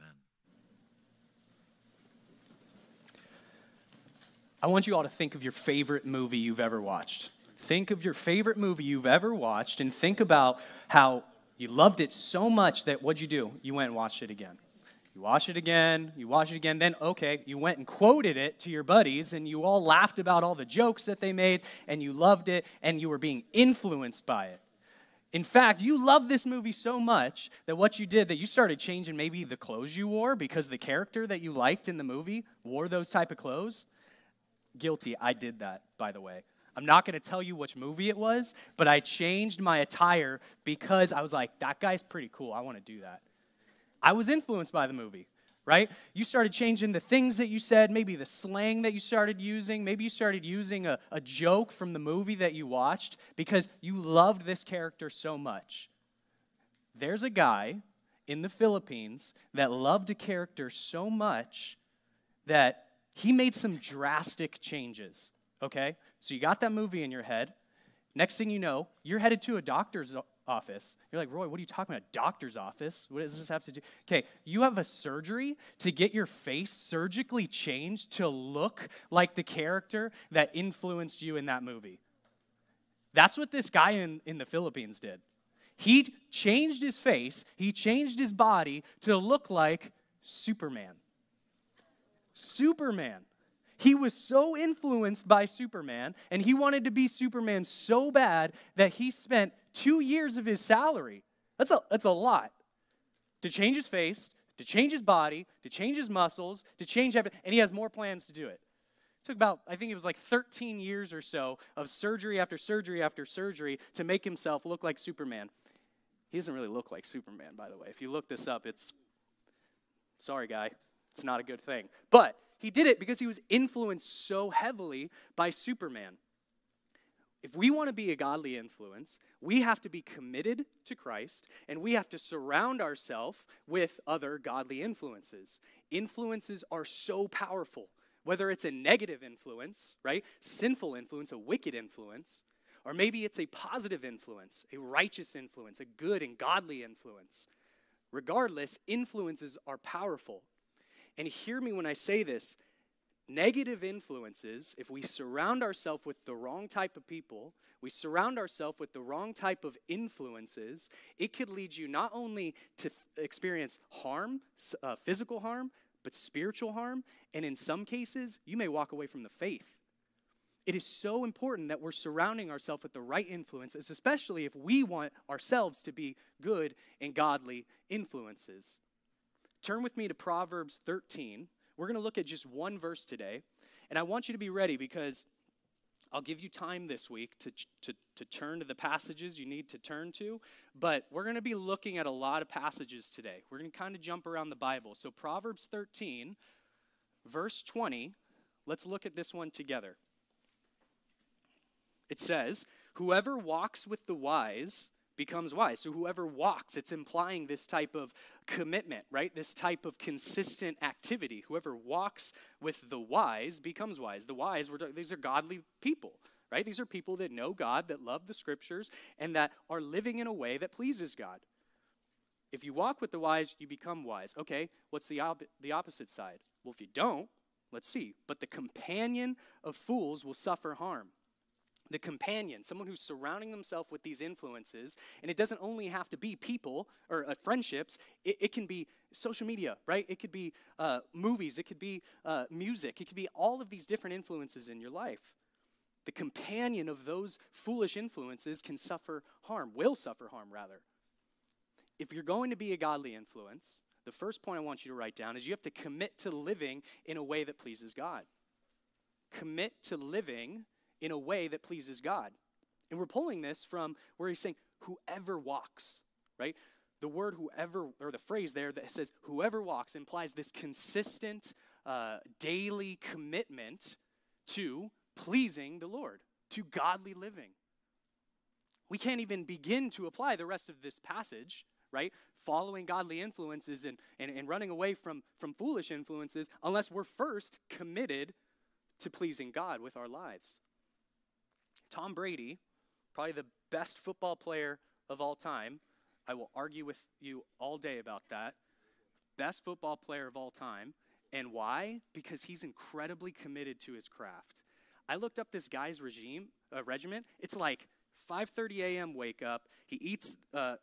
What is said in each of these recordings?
Amen. I want you all to think of your favorite movie you've ever watched. Think of your favorite movie you've ever watched and think about how you loved it so much that what'd you do? You went and watched it again. You watch it again, you watch it again, then, okay, you went and quoted it to your buddies, and you all laughed about all the jokes that they made, and you loved it, and you were being influenced by it. In fact, you love this movie so much that what you did, that you started changing maybe the clothes you wore because the character that you liked in the movie wore those type of clothes. Guilty, I did that, by the way. I'm not going to tell you which movie it was, but I changed my attire because I was like, that guy's pretty cool. I want to do that. I was influenced by the movie, right? You started changing the things that you said, maybe the slang that you started using, maybe you started using a, a joke from the movie that you watched because you loved this character so much. There's a guy in the Philippines that loved a character so much that he made some drastic changes, okay? So you got that movie in your head. Next thing you know, you're headed to a doctor's office. You're like, Roy, what are you talking about? Doctor's office? What does this have to do? Okay, you have a surgery to get your face surgically changed to look like the character that influenced you in that movie. That's what this guy in, in the Philippines did. He changed his face, he changed his body to look like Superman. Superman. He was so influenced by Superman, and he wanted to be Superman so bad that he spent two years of his salary. That's a, that's a lot. To change his face, to change his body, to change his muscles, to change everything, and he has more plans to do it. It took about, I think it was like 13 years or so of surgery after surgery after surgery to make himself look like Superman. He doesn't really look like Superman, by the way. If you look this up, it's, sorry, guy, it's not a good thing. But he did it because he was influenced so heavily by Superman. If we want to be a godly influence, we have to be committed to Christ and we have to surround ourselves with other godly influences. Influences are so powerful, whether it's a negative influence, right? Sinful influence, a wicked influence, or maybe it's a positive influence, a righteous influence, a good and godly influence. Regardless, influences are powerful. And hear me when I say this negative influences, if we surround ourselves with the wrong type of people, we surround ourselves with the wrong type of influences, it could lead you not only to experience harm, uh, physical harm, but spiritual harm. And in some cases, you may walk away from the faith. It is so important that we're surrounding ourselves with the right influences, especially if we want ourselves to be good and godly influences. Turn with me to Proverbs 13. We're going to look at just one verse today. And I want you to be ready because I'll give you time this week to, to, to turn to the passages you need to turn to. But we're going to be looking at a lot of passages today. We're going to kind of jump around the Bible. So, Proverbs 13, verse 20, let's look at this one together. It says, Whoever walks with the wise becomes wise. So whoever walks, it's implying this type of commitment, right? This type of consistent activity. Whoever walks with the wise becomes wise. The wise, these are godly people, right? These are people that know God, that love the scriptures, and that are living in a way that pleases God. If you walk with the wise, you become wise. Okay, what's the, op- the opposite side? Well, if you don't, let's see. But the companion of fools will suffer harm the companion, someone who's surrounding themselves with these influences. And it doesn't only have to be people or uh, friendships, it, it, can be social media, right? It could be uh, movies, it could be uh, music, it could be all of these different influences in your life. The companion of those foolish influences can suffer harm, will suffer harm, rather. If you're going to be a godly influence, the first point I want you to write down is you have to commit to living in a way that pleases God. Commit to living in a way that pleases God. And we're pulling this from where he's saying, whoever walks, right? The word whoever, or the phrase there that says whoever walks implies this consistent uh, daily commitment to pleasing the Lord, to godly living. We can't even begin to apply the rest of this passage, right? Following godly influences and, and, and running away from, from foolish influences unless we're first committed to pleasing God with our lives. Tom Brady, probably the best football player of all time. I will argue with you all day about that. best football player of all time. And why? Because he's incredibly committed to his craft. I looked up this guy's regime, uh, regiment. It's like 5:30 a.m. wake up. He eats uh,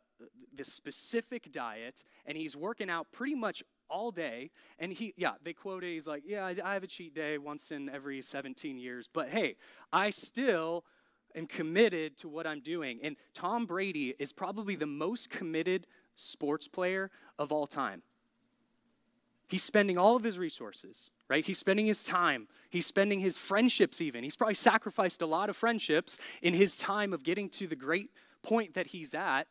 this specific diet, and he's working out pretty much all day. And he, yeah, they quote it. He's like, yeah, I, I have a cheat day once in every 17 years, but hey, I still am committed to what I'm doing. And Tom Brady is probably the most committed sports player of all time. He's spending all of his resources, right? He's spending his time. He's spending his friendships, even. He's probably sacrificed a lot of friendships in his time of getting to the great point that he's at.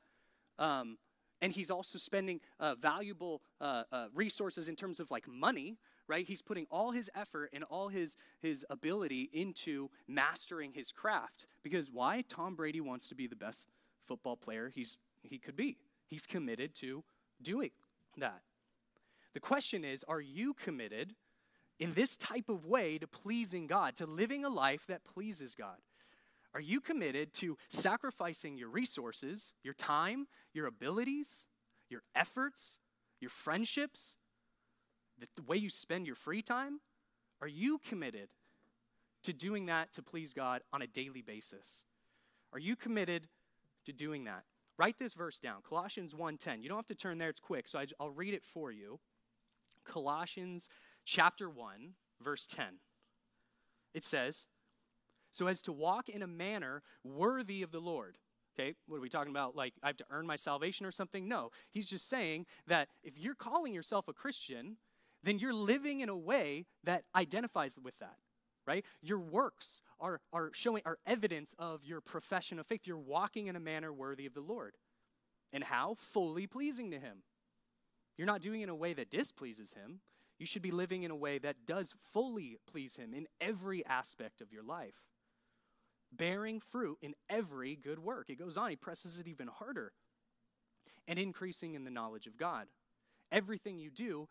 Um, and he's also spending uh, valuable uh, uh, resources in terms of like money right? He's putting all his effort and all his his ability into mastering his craft because why tom brady wants to be the best football player he's he could be. He's committed to doing that. The question is are you committed in this type of way to pleasing god to living a life that pleases god? Are you committed to sacrificing your resources, your time, your abilities, your efforts, your friendships, the way you spend your free time? Are you committed to doing that to please God on a daily basis? Are you committed to doing that? Write this verse down Colossians 1:10. You don't have to turn there, it's quick, so I'll read it for you. Colossians chapter 1, verse 10. It says, so as to walk in a manner worthy of the Lord. Okay, what are we talking about? Like, I have to earn my salvation or something? No. He's just saying that if you're calling yourself a Christian, then you're living in a way that identifies with that, right? Your works are, are showing, are evidence of your profession of faith. You're walking in a manner worthy of the Lord. And how? Fully pleasing to Him. You're not doing it in a way that displeases Him. You should be living in a way that does fully please Him in every aspect of your life bearing fruit in every good work. It goes on, he presses it even harder. And increasing in the knowledge of God. Everything you do,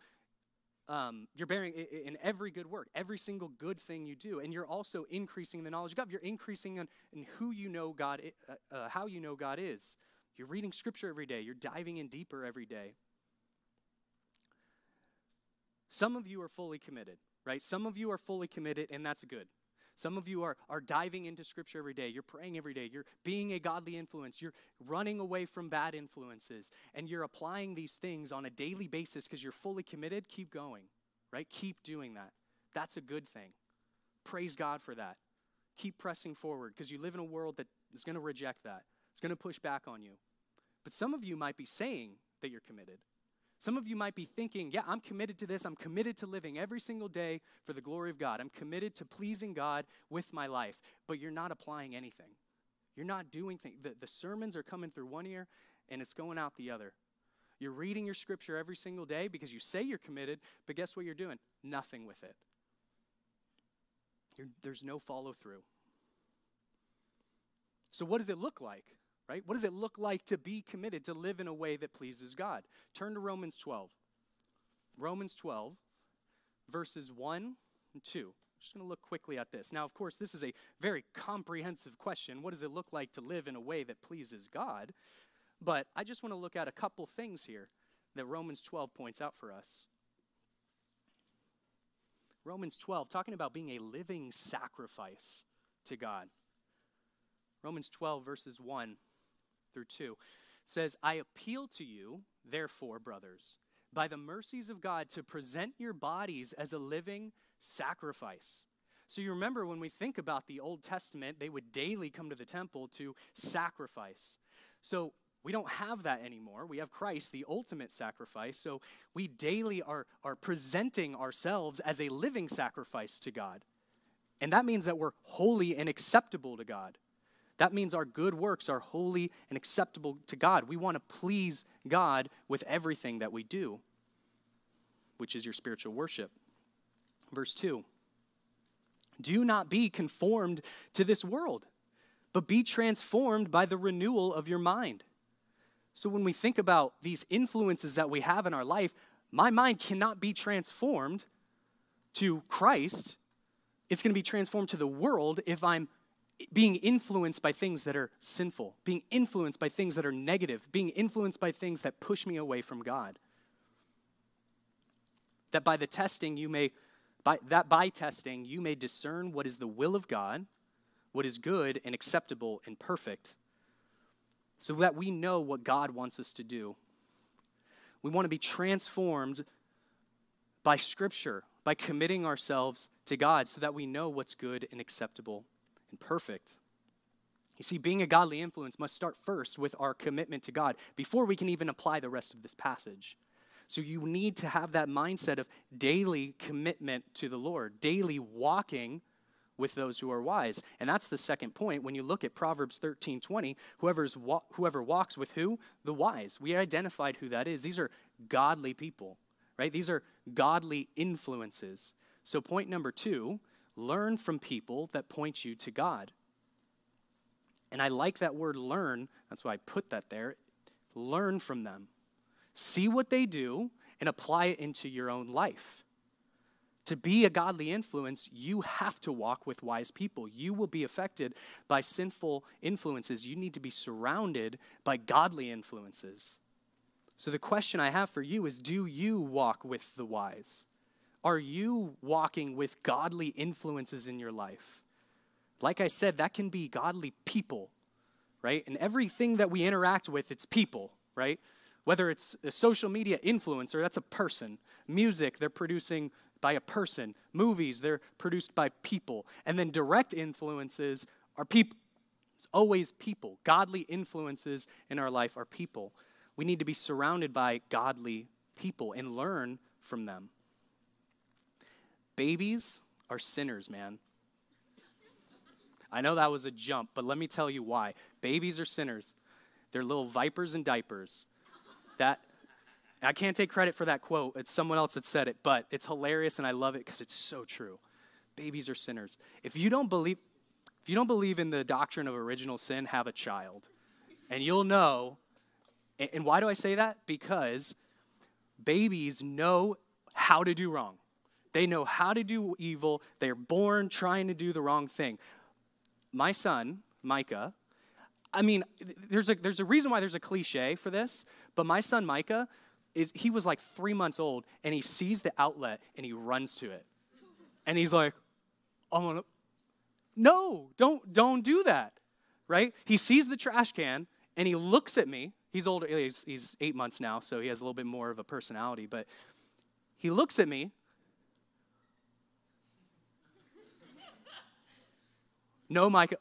um, you're bearing in every good work, every single good thing you do, and you're also increasing the knowledge of God. You're increasing in, in who you know God, uh, uh, how you know God is. You're reading Scripture every day. You're diving in deeper every day. Some of you are fully committed, right? Some of you are fully committed, and that's good. Some of you are, are diving into Scripture every day. You're praying every day. You're being a godly influence. You're running away from bad influences. And you're applying these things on a daily basis because you're fully committed. Keep going, right? Keep doing that. That's a good thing. Praise God for that. Keep pressing forward because you live in a world that is going to reject that, it's going to push back on you. But some of you might be saying that you're committed. Some of you might be thinking, yeah, I'm committed to this. I'm committed to living every single day for the glory of God. I'm committed to pleasing God with my life. But you're not applying anything. You're not doing things. The, the sermons are coming through one ear and it's going out the other. You're reading your scripture every single day because you say you're committed, but guess what you're doing? Nothing with it. You're, there's no follow through. So, what does it look like? Right? What does it look like to be committed, to live in a way that pleases God? Turn to Romans 12. Romans 12, verses 1 and 2. I'm just going to look quickly at this. Now, of course, this is a very comprehensive question. What does it look like to live in a way that pleases God? But I just want to look at a couple things here that Romans 12 points out for us. Romans 12, talking about being a living sacrifice to God. Romans 12, verses 1 through 2 says, I appeal to you, therefore, brothers, by the mercies of God, to present your bodies as a living sacrifice. So you remember when we think about the Old Testament, they would daily come to the temple to sacrifice. So we don't have that anymore. We have Christ, the ultimate sacrifice. So we daily are, are presenting ourselves as a living sacrifice to God. And that means that we're holy and acceptable to God. That means our good works are holy and acceptable to God. We want to please God with everything that we do, which is your spiritual worship. Verse 2 Do not be conformed to this world, but be transformed by the renewal of your mind. So when we think about these influences that we have in our life, my mind cannot be transformed to Christ. It's going to be transformed to the world if I'm being influenced by things that are sinful, being influenced by things that are negative, being influenced by things that push me away from God. that by the testing you may by, that by testing you may discern what is the will of God, what is good and acceptable and perfect, so that we know what God wants us to do. We want to be transformed by Scripture, by committing ourselves to God, so that we know what's good and acceptable and perfect. You see, being a godly influence must start first with our commitment to God before we can even apply the rest of this passage. So you need to have that mindset of daily commitment to the Lord, daily walking with those who are wise. And that's the second point. When you look at Proverbs 13 20, whoever's wa- whoever walks with who? The wise. We identified who that is. These are godly people, right? These are godly influences. So, point number two learn from people that point you to God. And I like that word learn. That's why I put that there. Learn from them. See what they do and apply it into your own life. To be a godly influence, you have to walk with wise people. You will be affected by sinful influences. You need to be surrounded by godly influences. So, the question I have for you is Do you walk with the wise? Are you walking with godly influences in your life? Like I said, that can be godly people, right? And everything that we interact with, it's people, right? Whether it's a social media influencer, that's a person. Music, they're producing by a person. Movies, they're produced by people. And then direct influences are people. It's always people. Godly influences in our life are people. We need to be surrounded by godly people and learn from them. Babies are sinners, man. I know that was a jump, but let me tell you why. Babies are sinners. They're little vipers and diapers. That I can't take credit for that quote. It's someone else that said it, but it's hilarious and I love it because it's so true. Babies are sinners. If you don't believe if you don't believe in the doctrine of original sin, have a child. And you'll know and why do I say that? Because babies know how to do wrong. They know how to do evil. They're born trying to do the wrong thing. My son, Micah, I mean, there's a, there's a reason why there's a cliche for this, but my son Micah, is, he was like three months old, and he sees the outlet and he runs to it. And he's like, oh, no, don't, don't do that, right? He sees the trash can and he looks at me. He's older, he's, he's eight months now, so he has a little bit more of a personality, but he looks at me. No, Micah,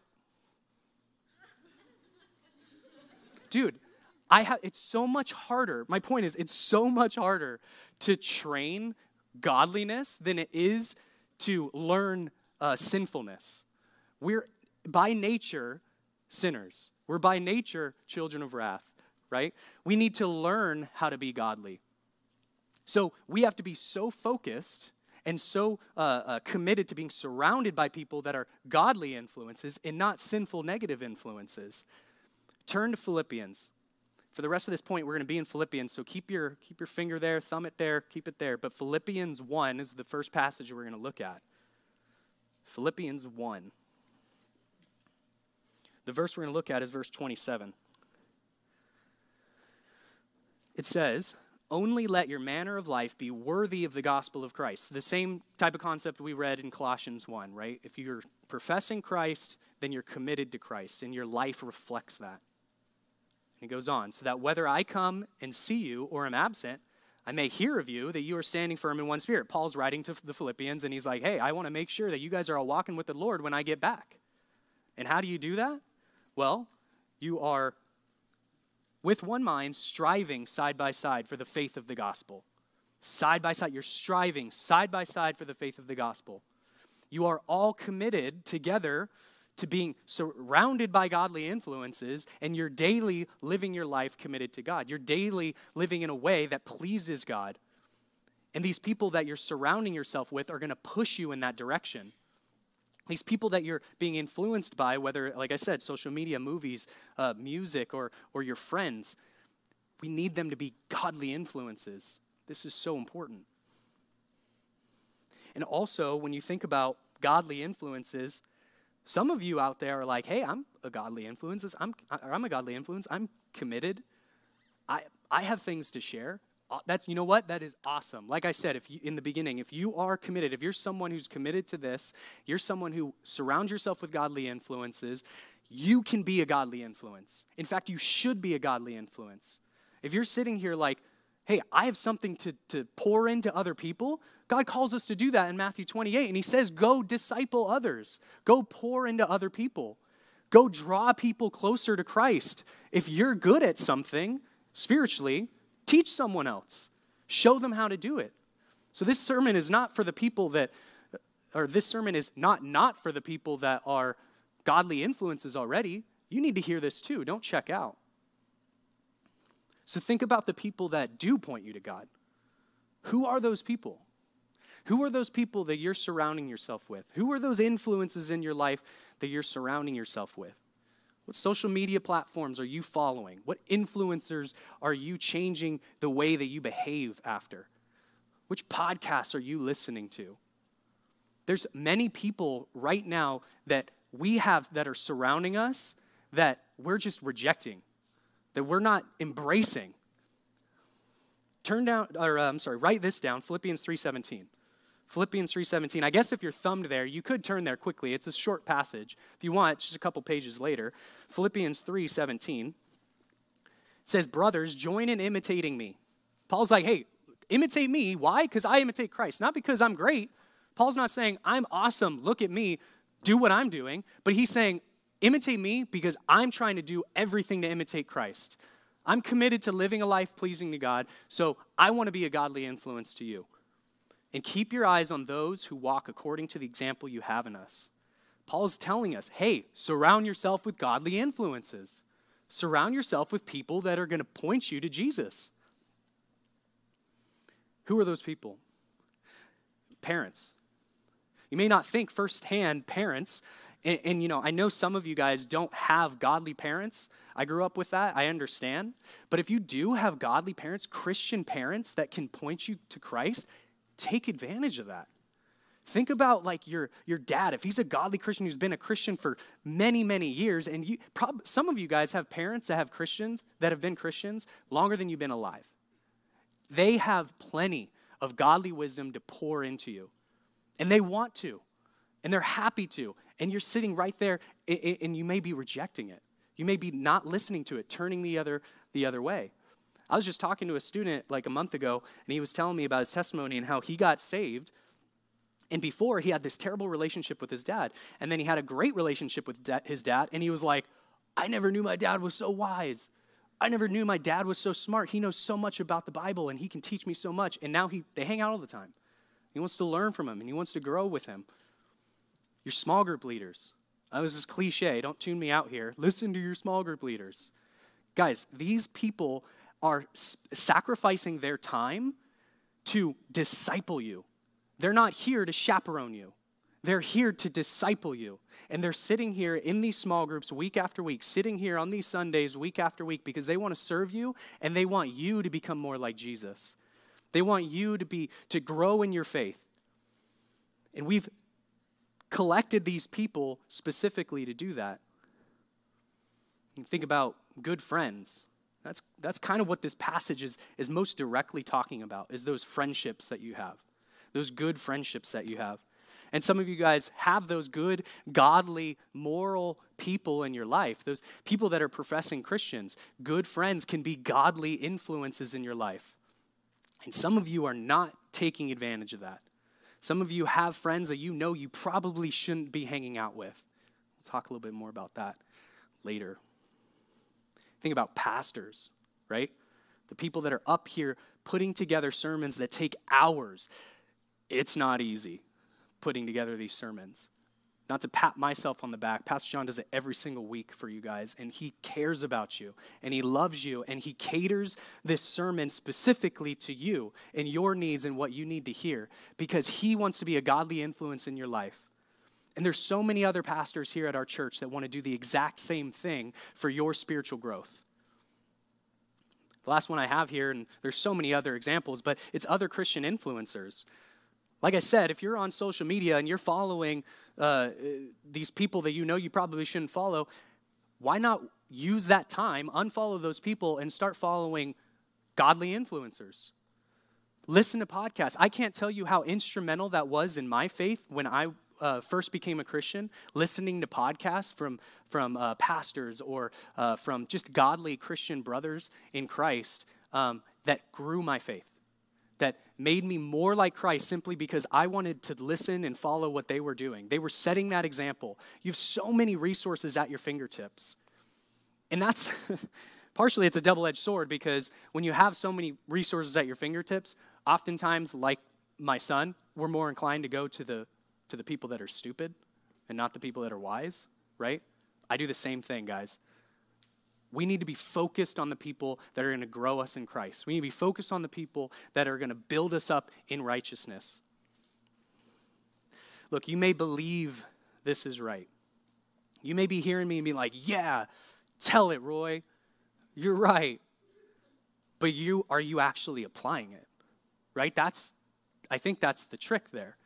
dude, I have it's so much harder. My point is it's so much harder to train godliness than it is to learn uh, sinfulness. We're by nature sinners. We're by nature children of wrath, right? We need to learn how to be godly. So we have to be so focused and so uh, uh, committed to being surrounded by people that are godly influences and not sinful negative influences Turn to Philippians. For the rest of this point, we're going to be in Philippians, so keep your, keep your finger there, thumb it there, keep it there. But Philippians 1 is the first passage we're going to look at. Philippians 1. The verse we're going to look at is verse 27. It says, Only let your manner of life be worthy of the gospel of Christ. The same type of concept we read in Colossians 1, right? If you're professing Christ, then you're committed to Christ, and your life reflects that. And it goes on, so that whether I come and see you or am absent, I may hear of you that you are standing firm in one spirit. Paul's writing to the Philippians, and he's like, hey, I want to make sure that you guys are all walking with the Lord when I get back. And how do you do that? Well, you are with one mind striving side by side for the faith of the gospel. Side by side, you're striving side by side for the faith of the gospel. You are all committed together to being surrounded by godly influences and you're daily living your life committed to God. You're daily living in a way that pleases God. And these people that you're surrounding yourself with are going to push you in that direction. These people that you're being influenced by, whether, like I said, social media, movies, uh, music, or, or your friends, we need them to be godly influences. This is so important. And also, when you think about godly influences, some of you out there are like, hey, I'm a godly influence. I'm, I'm a godly influence. I'm committed. I, I have things to share. That's you know what? That is awesome. Like i said if you in the beginning if you are committed if you're someone who's committed to this you're someone who surrounds yourself with godly influences you can be a godly influence. In fact you should be a godly influence. If you're sitting here like hey i have something to, to pour into other people god calls us to do that in matthew 28 and he says go disciple others. Go pour into other people. Go draw people closer to christ. If you're good at something spiritually Teach someone else, show them how to do it. So, this sermon is not for the people that, or this sermon is not not for the people that are godly influences already. You need to hear this too. Don't check out. So, think about the people that do point you to God. Who are those people? Who are those people that you're surrounding yourself with? Who are those influences in your life that you're surrounding yourself with? What social media platforms are you following? What influencers are you changing the way that you behave after? Which podcasts are you listening to? There's many people right now that we have that are surrounding us that we're just rejecting, that we're not embracing. Turn down, or uh, I'm sorry, write this down, Philippians 3:17. Philippians 3:17. I guess if you're thumbed there, you could turn there quickly. It's a short passage. If you want, just a couple pages later. Philippians 3:17 says, "Brothers, join in imitating me." Paul's like, "Hey, imitate me. Why? Because I imitate Christ, not because I'm great." Paul's not saying, "I'm awesome. Look at me. Do what I'm doing." But he's saying, "Imitate me because I'm trying to do everything to imitate Christ." I'm committed to living a life pleasing to God, so I want to be a godly influence to you. And keep your eyes on those who walk according to the example you have in us. Paul is telling us hey, surround yourself with godly influences. Surround yourself with people that are going to point you to Jesus. Who are those people? Parents. You may not think firsthand parents, and, and, you know, I know some of you guys don't have godly parents. I grew up with that. I understand. But if you do have godly parents, Christian parents that can point you to Christ, take advantage of that. Think about like your, your dad. If he's a godly Christian who's been a Christian for many, many years, and you, prob- some of you guys have parents that have Christians that have been Christians longer than you've been alive. They have plenty of godly wisdom to pour into you, and they want to, and they're happy to. And you're sitting right there, and you may be rejecting it. You may be not listening to it, turning the other the other way. I was just talking to a student like a month ago, and he was telling me about his testimony and how he got saved. And before, he had this terrible relationship with his dad. And then he had a great relationship with da- his dad, and he was like, I never knew my dad was so wise. I never knew my dad was so smart. He knows so much about the Bible, and he can teach me so much. And now he, they hang out all the time. He wants to learn from him, and he wants to grow with him. Your small group leaders. Oh, this is cliche. Don't tune me out here. Listen to your small group leaders. Guys, these people are sacrificing their time to disciple you. They're not here to chaperone you. They're here to disciple you. And they're sitting here in these small groups week after week, sitting here on these Sundays week after week because they want to serve you and they want you to become more like Jesus. They want you to be to grow in your faith. And we've collected these people specifically to do that. think about good friends. That's, that's kind of what this passage is, is most directly talking about, is those friendships that you have, those good friendships that you have. And some of you guys have those good, godly, moral people in your life, those people that are professing Christians. Good friends can be godly influences in your life. And some of you are not taking advantage of that. Some of you have friends that you know you probably shouldn't be hanging out with. We'll talk a little bit more about that later. Think about pastors, right? The people that are up here putting together sermons that take hours. It's not easy putting together these sermons. Not to pat myself on the back, Pastor John does it every single week for you guys, and he cares about you, and he loves you, and he caters this sermon specifically to you and your needs and what you need to hear because he wants to be a godly influence in your life. And there's so many other pastors here at our church that want to do the exact same thing for your spiritual growth. The last one I have here, and there's so many other examples, but it's other Christian influencers. Like I said, if you're on social media and you're following uh, these people that you know you probably shouldn't follow, why not use that time, unfollow those people, and start following godly influencers. Listen to podcasts. I can't tell you how instrumental that was in my faith when I uh, first became a Christian, listening to podcasts from, from uh, pastors or uh, from just godly Christian brothers in Christ um, that grew my faith, that made me more like Christ simply because I wanted to listen and follow what they were doing. They were setting that example. You have so many resources at your fingertips. And that's partially it's a double-edged sword because when you have so many resources at your fingertips, oftentimes like my son, we're more inclined to go to the to the people that are stupid and not the people that are wise, right? I do the same thing, guys. We need to be focused on the people that are going to grow us in Christ. We need to be focused on the people that are going to build us up in righteousness. Look, you may believe this is right. You may be hearing me and be like, yeah, tell it, Roy. You're right. But you are you actually applying it? Right? That's I think that's the trick there.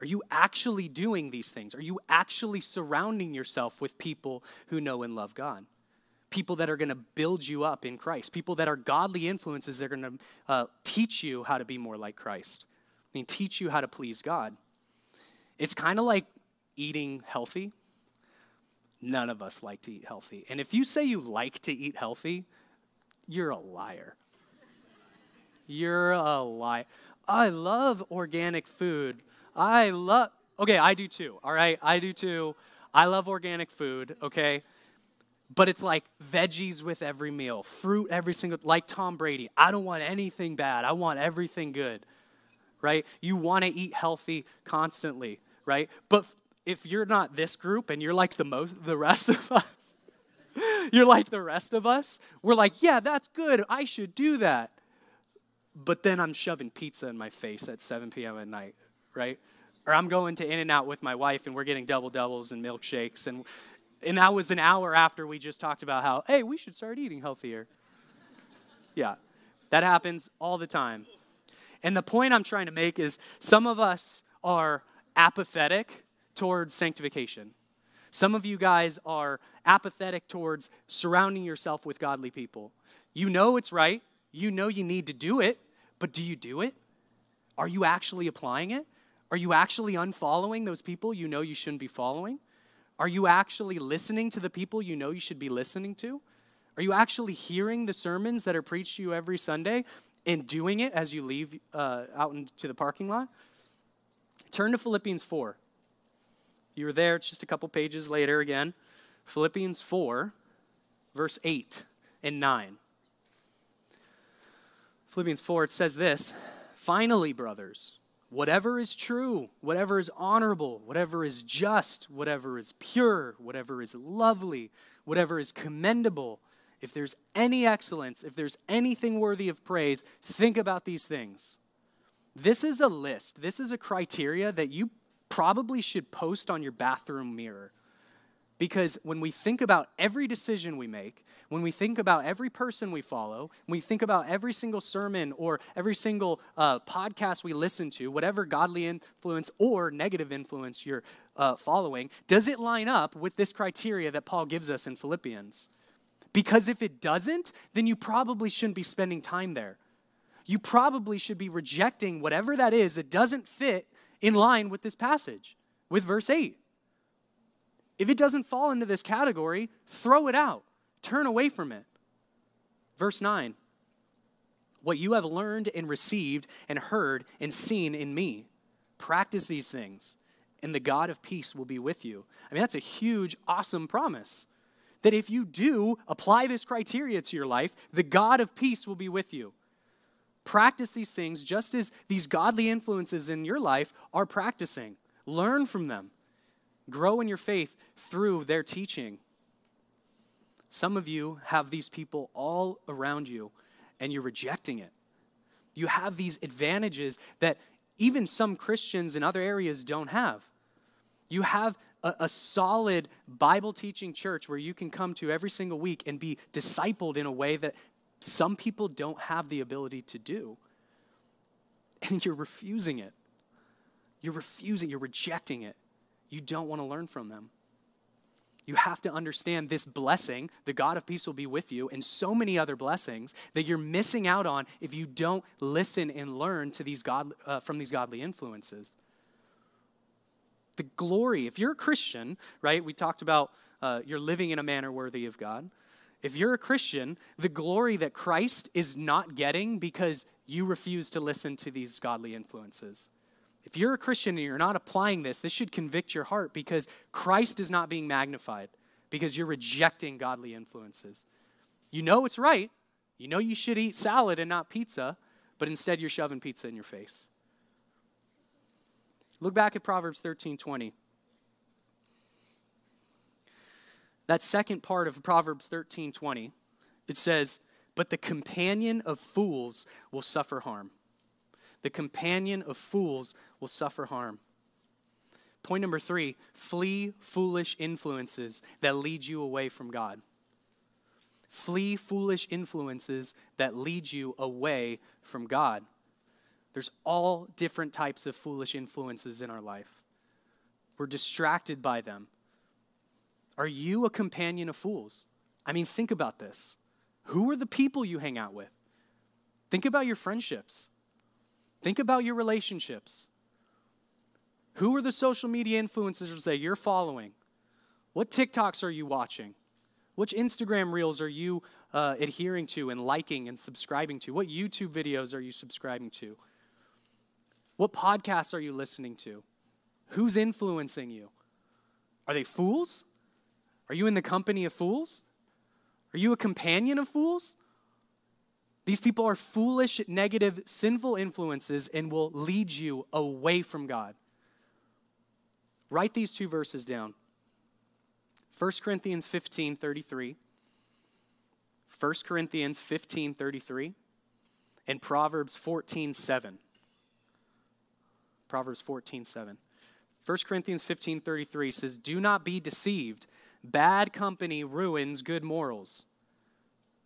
Are you actually doing these things? Are you actually surrounding yourself with people who know and love God? People that are going to build you up in Christ, people that are godly influences that are going to uh, teach you how to be more like Christ. I mean, teach you how to please God. It's kind of like eating healthy. None of us like to eat healthy. And if you say you like to eat healthy, you're a liar. You're a liar. I love organic food. I love, okay, I do too, all right? I do too. I love organic food, okay? But it's like veggies with every meal, fruit every single, like Tom Brady. I don't want anything bad. I want everything good, right? You want to eat healthy constantly, right? But if you're not this group and you're like the most, the rest of us, you're like the rest of us, we're like, yeah, that's good. I should do that. But then I'm shoving pizza in my face at 7 p.m. at night, right? Or I'm going to In-N-Out with my wife and we're getting double doubles and milkshakes. And, and that was an hour after we just talked about how, hey, we should start eating healthier. Yeah, that happens all the time. And the point I'm trying to make is some of us are apathetic towards sanctification. Some of you guys are apathetic towards surrounding yourself with godly people. You know it's right, you know you need to do it, but do you do it? Are you actually applying it? Are you actually unfollowing those people you know you shouldn't be following? Are you actually listening to the people you know you should be listening to? Are you actually hearing the sermons that are preached to you every Sunday and doing it as you leave uh, out into the parking lot? Turn to Philippians 4. You were there, it's just a couple pages later again. Philippians 4, verse 8 and 9. Philippians 4, it says this Finally, brothers, whatever is true, whatever is honorable, whatever is just, whatever is pure, whatever is lovely, whatever is commendable, if there's any excellence, if there's anything worthy of praise, think about these things. This is a list, this is a criteria that you probably should post on your bathroom mirror. Because when we think about every decision we make, when we think about every person we follow, when we think about every single sermon or every single uh, podcast we listen to, whatever godly influence or negative influence you're uh, following, does it line up with this criteria that Paul gives us in Philippians? Because if it doesn't, then you probably shouldn't be spending time there. You probably should be rejecting whatever that is that doesn't fit in line with this passage, with verse 8. If it doesn't fall into this category, throw it out, turn away from it. Verse 9 What you have learned and received and heard and seen in me, practice these things, and the God of peace will be with you. I mean, that's a huge, awesome promise. That if you do apply this criteria to your life, the God of peace will be with you. Practice these things just as these godly influences in your life are practicing. Learn from them. Grow in your faith through their teaching. Some of you have these people all around you and you're rejecting it. You have these advantages that even some Christians in other areas don't have. You have a, a, solid Bible teaching church where you can come to every single week and be discipled in a way that some people don't have the ability to do. And you're refusing it. You're refusing, you're rejecting it. You don't want to learn from them. You have to understand this blessing, the God of peace will be with you, and so many other blessings that you're missing out on if you don't listen and learn to these God, uh, from these godly influences. The glory, if you're a Christian, right? We talked about uh, you're living in a manner worthy of God. If you're a Christian, the glory that Christ is not getting because you refuse to listen to these godly influences. If you're a Christian and you're not applying this, this should convict your heart because Christ is not being magnified because you're rejecting godly influences. You know it's right. You know you should eat salad and not pizza, but instead you're shoving pizza in your face. Look back at Proverbs 13:20. That second part of Proverbs 13:20, it says, "But the companion of fools will suffer harm." The companion of fools will suffer harm. Point number three flee foolish influences that lead you away from God. Flee foolish influences that lead you away from God. There's all different types of foolish influences in our life. We're distracted by them. Are you a companion of fools? I mean, think about this. Who are the people you hang out with? Think about your friendships. Think about your relationships. Who are the social media influencers that you're following? What TikToks are you watching? Which Instagram reels are you uh, adhering to and liking and subscribing to? What YouTube videos are you subscribing to? What podcasts are you listening to? Who's influencing you? Are they fools? Are you in the company of fools? Are you a companion of fools? These people are foolish, negative, sinful influences and will lead you away from God. Write these two verses down 1 Corinthians 15 33. 1 Corinthians 15 33. And Proverbs 14 7. Proverbs 14 7. 1 Corinthians 15 33 says, Do not be deceived. Bad company ruins good morals.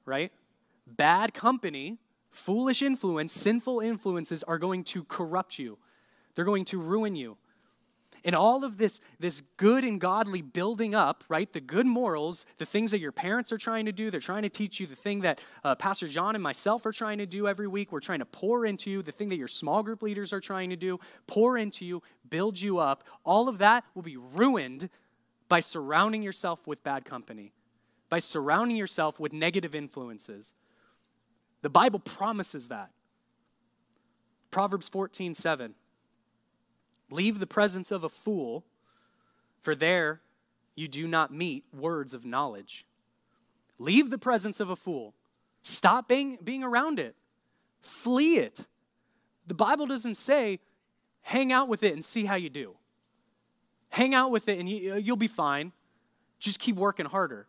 Right? Bad company, foolish influence, sinful influences are going to corrupt you. They're going to ruin you. And all of this, this good and godly building up, right? The good morals, the things that your parents are trying to do, they're trying to teach you the thing that uh, Pastor John and myself are trying to do every week. We're trying to pour into you, the thing that your small group leaders are trying to do, pour into you, build you up. All of that will be ruined by surrounding yourself with bad company, by surrounding yourself with negative influences. The Bible promises that. Proverbs 14, 7. Leave the presence of a fool, for there you do not meet words of knowledge. Leave the presence of a fool. Stop being, being around it. Flee it. The Bible doesn't say, hang out with it and see how you do. Hang out with it and you, you'll be fine. Just keep working harder.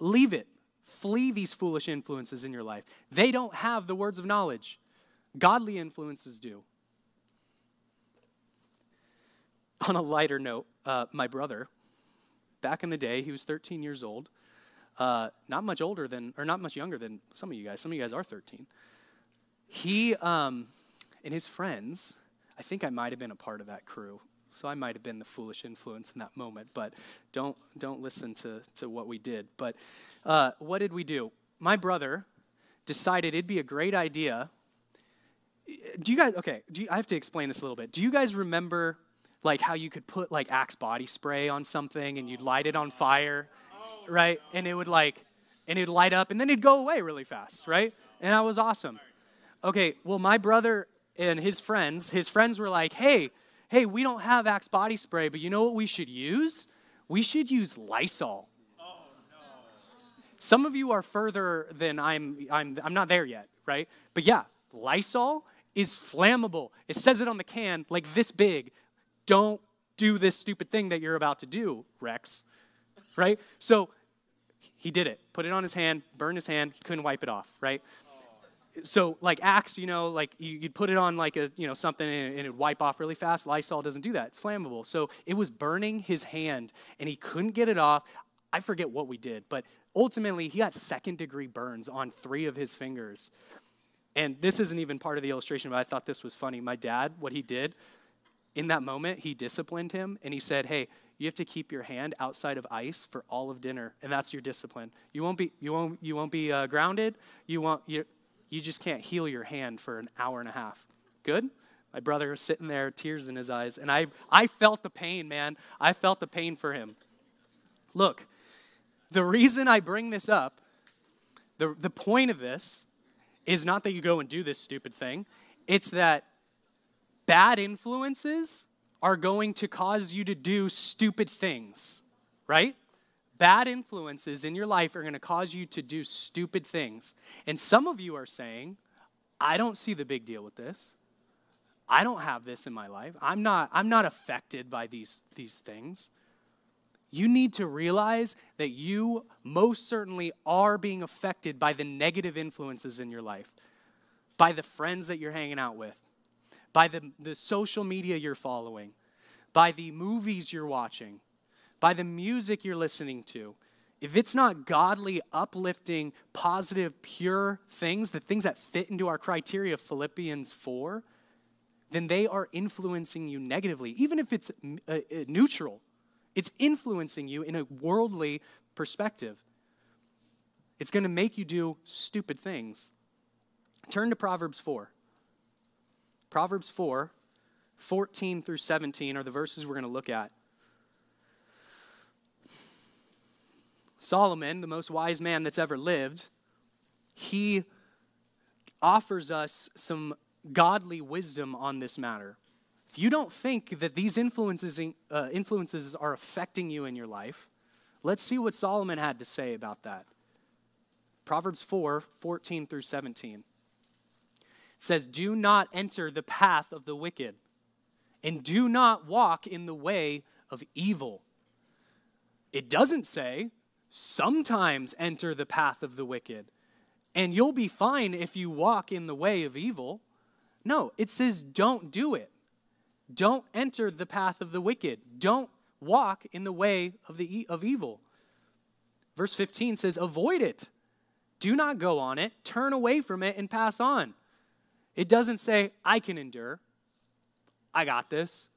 Leave it. Flee these foolish influences in your life. They don't have the words of knowledge, godly influences do. On a lighter note, uh, my brother, back in the day, he was 13 years old. Uh, not much older than, or not much younger than some of you guys. Some of you guys are 13. He um, and his friends, I think I might have been a part of that crew. So I might have been the foolish influence in that moment, but don't, don't listen to, to what we did. But uh, what did we do? My brother decided it'd be a great idea. Do you guys, okay, you, I have to explain this a little bit. Do you guys remember like how you could put like Axe body spray on something and you'd light it on fire, right? And it would like, and it'd light up and then it'd go away really fast, right? And that was awesome. Okay, well, my brother and his friends, his friends were like, hey, hey, we don't have Axe body spray, but you know what we should use? We should use Lysol. Oh, no. Some of you are further than I'm, I'm, I'm not there yet, right? But yeah, Lysol is flammable. It says it on the can like this big. Don't do this stupid thing that you're about to do, Rex, right? So he did it. Put it on his hand, burned his hand, he couldn't wipe it off, right? So like Axe, you know, like you, would put it on like a, you know, something and, it would wipe off really fast. Lysol doesn't do that. It's flammable. So it was burning his hand and he couldn't get it off. I forget what we did, but ultimately he got second degree burns on three of his fingers. And this isn't even part of the illustration, but I thought this was funny. My dad, what he did in that moment, he disciplined him and he said, Hey, you have to keep your hand outside of ice for all of dinner, and that's your discipline. You won't be, you won't, you won't be uh, grounded. You won't, you, you just can't heal your hand for an hour and a half. Good? My brother was sitting there, tears in his eyes, and I, I felt the pain, man. I felt the pain for him. Look, the reason I bring this up, the, the point of this is not that you go and do this stupid thing, it's that bad influences are going to cause you to do stupid things, right? Bad influences in your life are going to cause you to do stupid things. And some of you are saying, I don't see the big deal with this. I don't have this in my life. I'm not, I'm not affected by these, these things. You need to realize that you most certainly are being affected by the negative influences in your life, by the friends that you're hanging out with, by the, the social media you're following, by the movies you're watching, by the music you're listening to. If it's not godly, uplifting, positive, pure things, the things that fit into our criteria of Philippians 4, then they are influencing you negatively, even if it's uh, uh, neutral. It's influencing you in a worldly perspective. It's going to make you do stupid things. Turn to Proverbs 4. Proverbs 4, 14 through 17 are the verses we're going to look at. Solomon, the most wise man that's ever lived, he offers us some godly wisdom on this matter. If you don't think that these influences, uh, influences are affecting you in your life, let's see what Solomon had to say about that. Proverbs 4 14 through 17 says, Do not enter the path of the wicked, and do not walk in the way of evil. It doesn't say, sometimes enter the path of the wicked, and you'll be fine if you walk in the way of evil. No, it says, don't do it. Don't enter the path of the wicked. Don't walk in the way of, the, of evil. Verse 15 says, avoid it. Do not go on it. Turn away from it and pass on. It doesn't say, I can endure. I got this.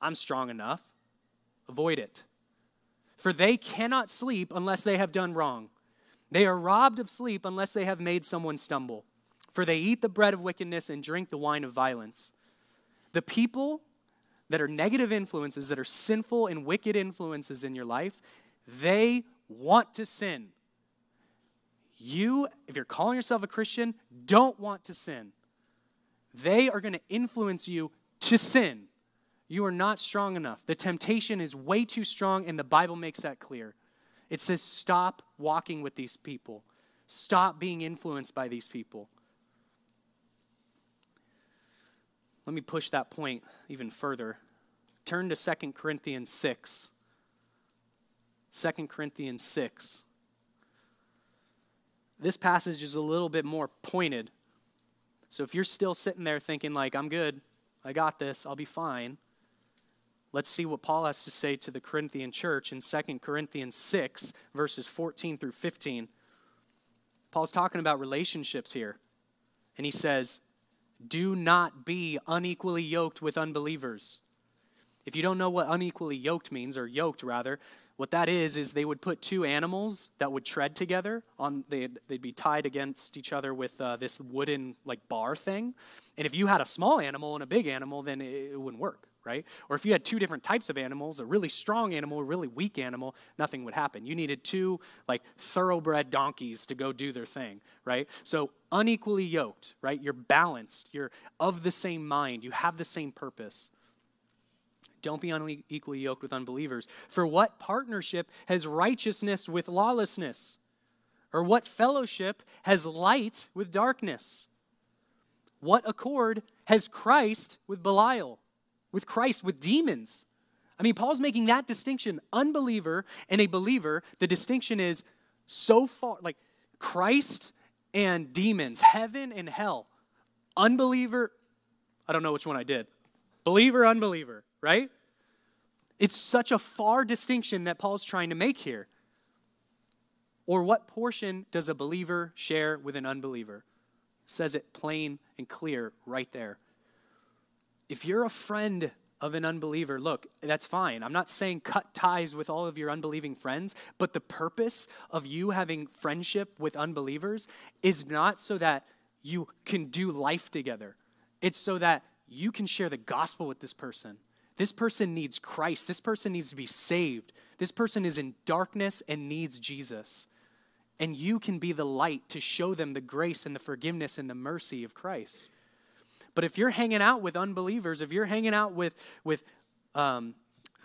I'm strong enough. Avoid it. For they cannot sleep unless they have done wrong. They are robbed of sleep unless they have made someone stumble. For they eat the bread of wickedness and drink the wine of violence. The people that are negative influences, that are sinful and wicked influences in your life, they want to sin. You, if you're calling yourself a Christian, don't want to sin they are going to influence you to sin. You are not strong enough. The temptation is way too strong, and the Bible makes that clear. It says, stop walking with these people, stop being influenced by these people. Let me push that point even further. Turn to 2 Corinthians 6. 2 Corinthians 6. This passage is a little bit more pointed so if you're still sitting there thinking, like, I'm good, I got this, I'll be fine, let's see what Paul has to say to the Corinthian church in 2 Corinthians 6, verses 14 through 15. Paul's talking about relationships here. And he says, Do not be unequally yoked with unbelievers. If you don't know what unequally yoked means, or yoked rather, what that is is they would put two animals that would tread together on they'd, they'd be tied against each other with uh, this wooden like bar thing. And if you had a small animal and a big animal, then it, it wouldn't work, right? Or if you had two different types of animals, a really strong animal, a really weak animal, nothing would happen. You needed two like thoroughbred donkeys to go do their thing, right? So unequally yoked, right? You're balanced. You're of the same mind. You have the same purpose. Don't be unequally yoked with unbelievers. For what partnership has righteousness with lawlessness? Or what fellowship has light with darkness? What accord has Christ with Belial? With Christ with demons? I mean, Paul's making that distinction. Unbeliever and a believer, the distinction is so far like Christ and demons, heaven and hell. Unbeliever, I don't know which one I did. Believer, unbeliever, right? It's such a far distinction that Paul's trying to make here. Or what portion does a believer share with an unbeliever? Says it plain and clear right there. If you're a friend of an unbeliever, look, that's fine. I'm not saying cut ties with all of your unbelieving friends, but the purpose of you having friendship with unbelievers is not so that you can do life together, it's so that you can share the gospel with this person. This person needs Christ. This person needs to be saved. This person is in darkness and needs Jesus. And you can be the light to show them the grace and the forgiveness and the mercy of Christ. But if you're hanging out with unbelievers, if you're hanging out with, with um,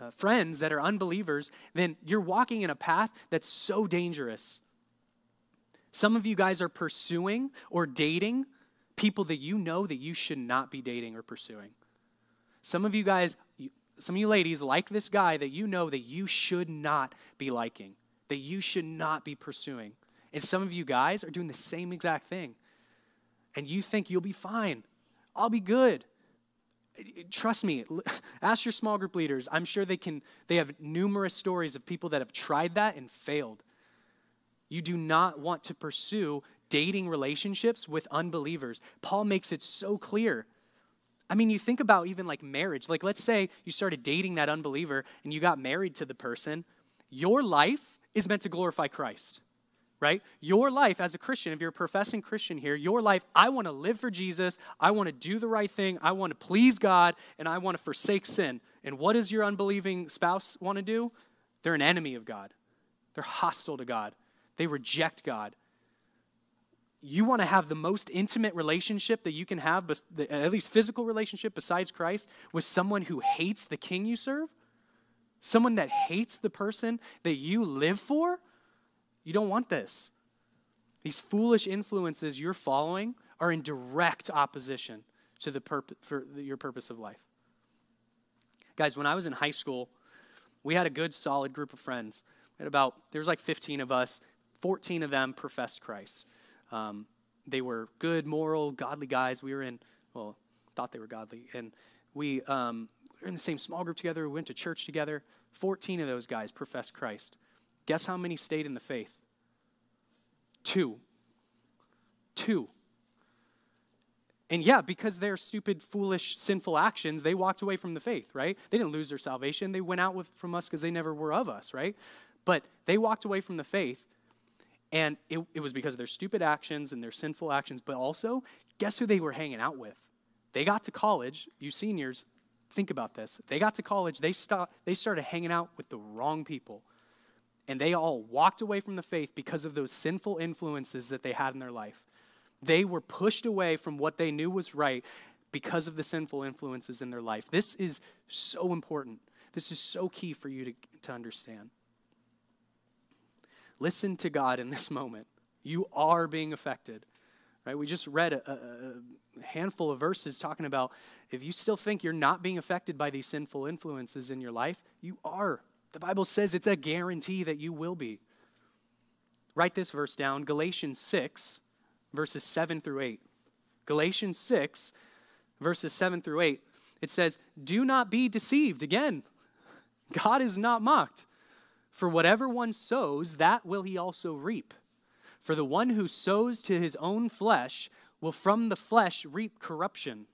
uh, friends that are unbelievers, then you're walking in a path that's so dangerous. Some of you guys are pursuing or dating people that you know that you should not be dating or pursuing. Some of you guys, some of you ladies like this guy that you know that you should not be liking, that you should not be pursuing. And some of you guys are doing the same exact thing. And you think you'll be fine. I'll be good. Trust me, ask your small group leaders. I'm sure they can they have numerous stories of people that have tried that and failed. You do not want to pursue dating relationships with unbelievers. Paul makes it so clear. I mean, you think about even like marriage. Like, let's say you started dating that unbeliever and you got married to the person. Your life is meant to glorify Christ right? Your life as a Christian, if you're a professing Christian here, your life, I want to live for Jesus. I want to do the right thing. I want to please God, and I want to forsake sin. And what does your unbelieving spouse want to do? They're an enemy of God, they're hostile to God, they reject God. You want to have the most intimate relationship that you can have, at least physical relationship besides Christ, with someone who hates the king you serve? Someone that hates the person that you live for? You don't want this. These foolish influences you're following are in direct opposition to the purpose for your purpose of life. Guys, when I was in high school, we had a good solid group of friends. We had about there was like 15 of us. 14 of them professed Christ. Um, they were good, moral, godly guys. We were in well, thought they were godly, and we um, were in the same small group together. We went to church together. 14 of those guys professed Christ. Guess how many stayed in the faith? Two. Two. And yeah, because their stupid, foolish, sinful actions, they walked away from the faith, right? They didn't lose their salvation. They went out with, from us because they never were of us, right? But they walked away from the faith, and it, it was because of their stupid actions and their sinful actions. But also, guess who they were hanging out with? They got to college. You seniors, think about this. They got to college. They, stopped, they started hanging out with the wrong people and they all walked away from the faith because of those sinful influences that they had in their life. They were pushed away from what they knew was right because of the sinful influences in their life. This is so important. This is so key for you to, to understand. Listen to God in this moment. You are being affected. Right? We just read a, a, a handful of verses talking about if you still think you're not being affected by these sinful influences in your life, you are the Bible says it's a guarantee that you will be. Write this verse down Galatians 6, verses 7 through 8. Galatians 6, verses 7 through 8. It says, Do not be deceived. Again, God is not mocked. For whatever one sows, that will he also reap. For the one who sows to his own flesh will from the flesh reap corruption.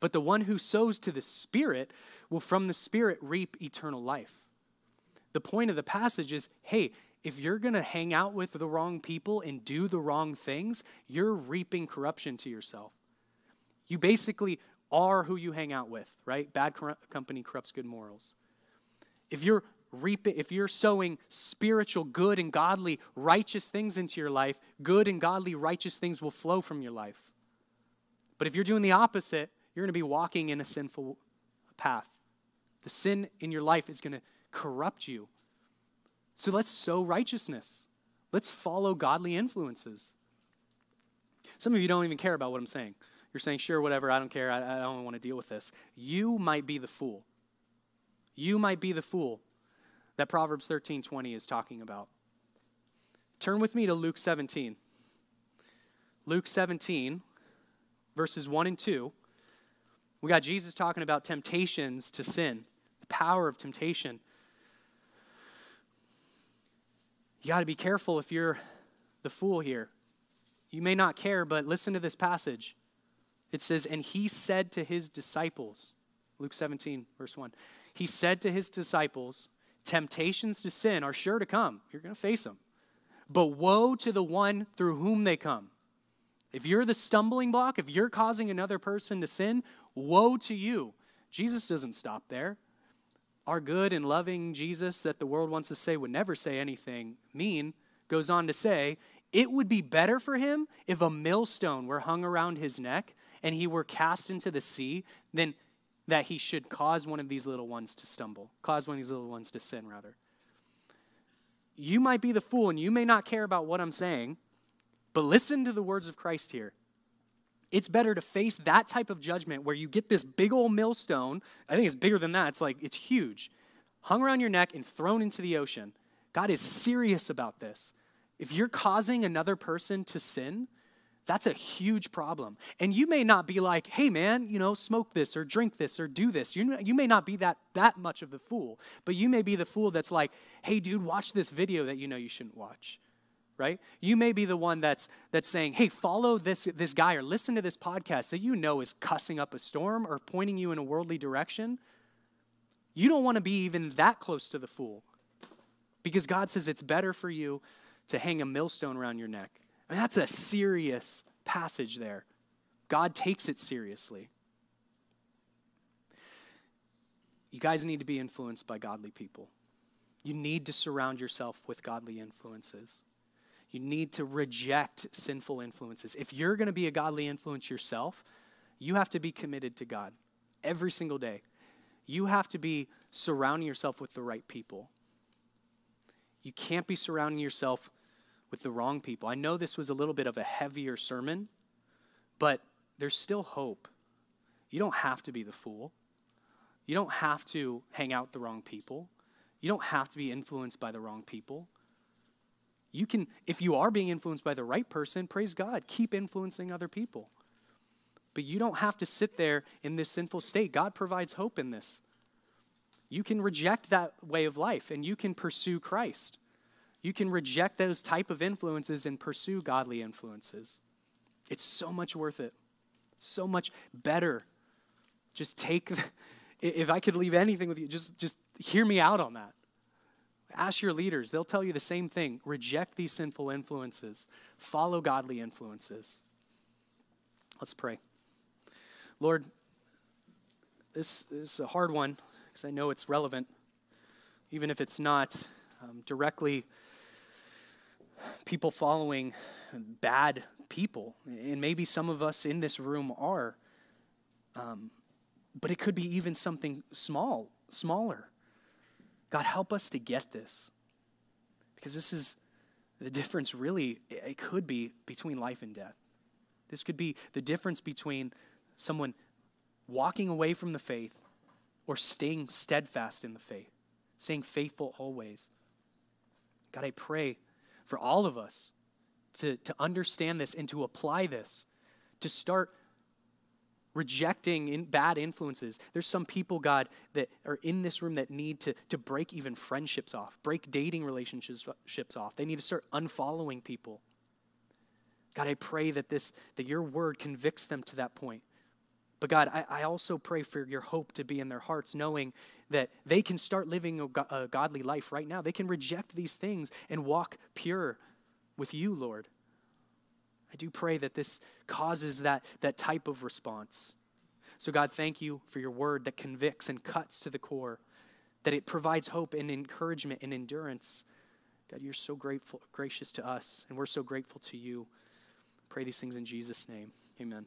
But the one who sows to the Spirit will from the Spirit reap eternal life the point of the passage is hey, if you're going to hang out with the wrong people and do the wrong things, you're reaping corruption to yourself. You basically are who you hang out with, right? Bad company corrupts good morals. If you're reaping, if you're sowing spiritual, good and godly, righteous things into your life, good and godly, righteous things will flow from your life. But if you're doing the opposite, you're going to be walking in a sinful path. The sin in your life is going to corrupt you. So let's sow righteousness. Let's follow godly influences. Some of you don't even care about what I'm saying. You're saying, sure, whatever, I don't care, I, I don't want to deal with this. You might be the fool. You might be the fool that Proverbs 13 20 is talking about. Turn with me to Luke 17. Luke 17, verses 1 and 2. We got Jesus talking about temptations to sin, the power of temptation. You got to be careful if you're the fool here. You may not care, but listen to this passage. It says, And he said to his disciples, Luke 17, verse 1. He said to his disciples, Temptations to sin are sure to come. You're going to face them. But woe to the one through whom they come. If you're the stumbling block, if you're causing another person to sin, woe to you. Jesus doesn't stop there. Our good and loving Jesus, that the world wants to say would never say anything mean, goes on to say, it would be better for him if a millstone were hung around his neck and he were cast into the sea than that he should cause one of these little ones to stumble, cause one of these little ones to sin, rather. You might be the fool and you may not care about what I'm saying, but listen to the words of Christ here. It's better to face that type of judgment where you get this big old millstone. I think it's bigger than that. It's like, it's huge, hung around your neck and thrown into the ocean. God is serious about this. If you're causing another person to sin, that's a huge problem. And you may not be like, hey man, you know, smoke this or drink this or do this. You, you may not be that, that much of the fool, but you may be the fool that's like, hey dude, watch this video that you know you shouldn't watch. Right? You may be the one that's that's saying, hey, follow this, this guy or listen to this podcast that you know is cussing up a storm or pointing you in a worldly direction. You don't want to be even that close to the fool. Because God says it's better for you to hang a millstone around your neck I mean, that's a serious passage there. God takes it seriously. You guys need to be influenced by godly people. You need to surround yourself with godly influences. You need to reject sinful influences. If you're going to be a godly influence yourself, you have to be committed to God every single day. You have to be surrounding yourself with the right people. You can't be surrounding yourself with the wrong people. I know this was a little bit of a heavier sermon, but there's still hope. You don't have to be the fool. You don't have to hang out with the wrong people. You don't have to be influenced by the wrong people. You can, if you are being influenced by the right person, praise God, keep influencing other people. But you don't have to sit there in this sinful state. God provides hope in this. You can reject that way of life and you can pursue Christ. You can reject those type of influences and pursue godly influences. It's so much worth it. It's so much better. Just take if I could leave anything with you, just just hear me out on that. Ask your leaders, they'll tell you the same thing. Reject these sinful influences. Follow godly influences. Let's pray. Lord, this, is a hard one because I know it's relevant, even if it's not um, directly people following bad people. And maybe some of us in this room are. Um, but it could be even something small, smaller. God, help us to get this. Because this is the difference, really, it could be between life and death. This could be the difference between someone walking away from the faith or staying steadfast in the faith, staying faithful always. God, I pray for all of us to, to understand this and to apply this, to start rejecting in bad influences. There's some people, God, that are in this room that need to, to break even friendships off, break dating relationships off. They need to start unfollowing people. God, I pray that this that your word convicts them to that point. But God, I, I also pray for your hope to be in their hearts, knowing that they can start living a, a godly life right now. They can reject these things and walk pure with you, Lord. I do pray that this causes that, that type of response. So, God, thank you for your word that convicts and cuts to the core, that it provides hope and encouragement and endurance. God, you're so grateful, gracious to us, and we're so grateful to you. Pray these things in Jesus' name. Amen.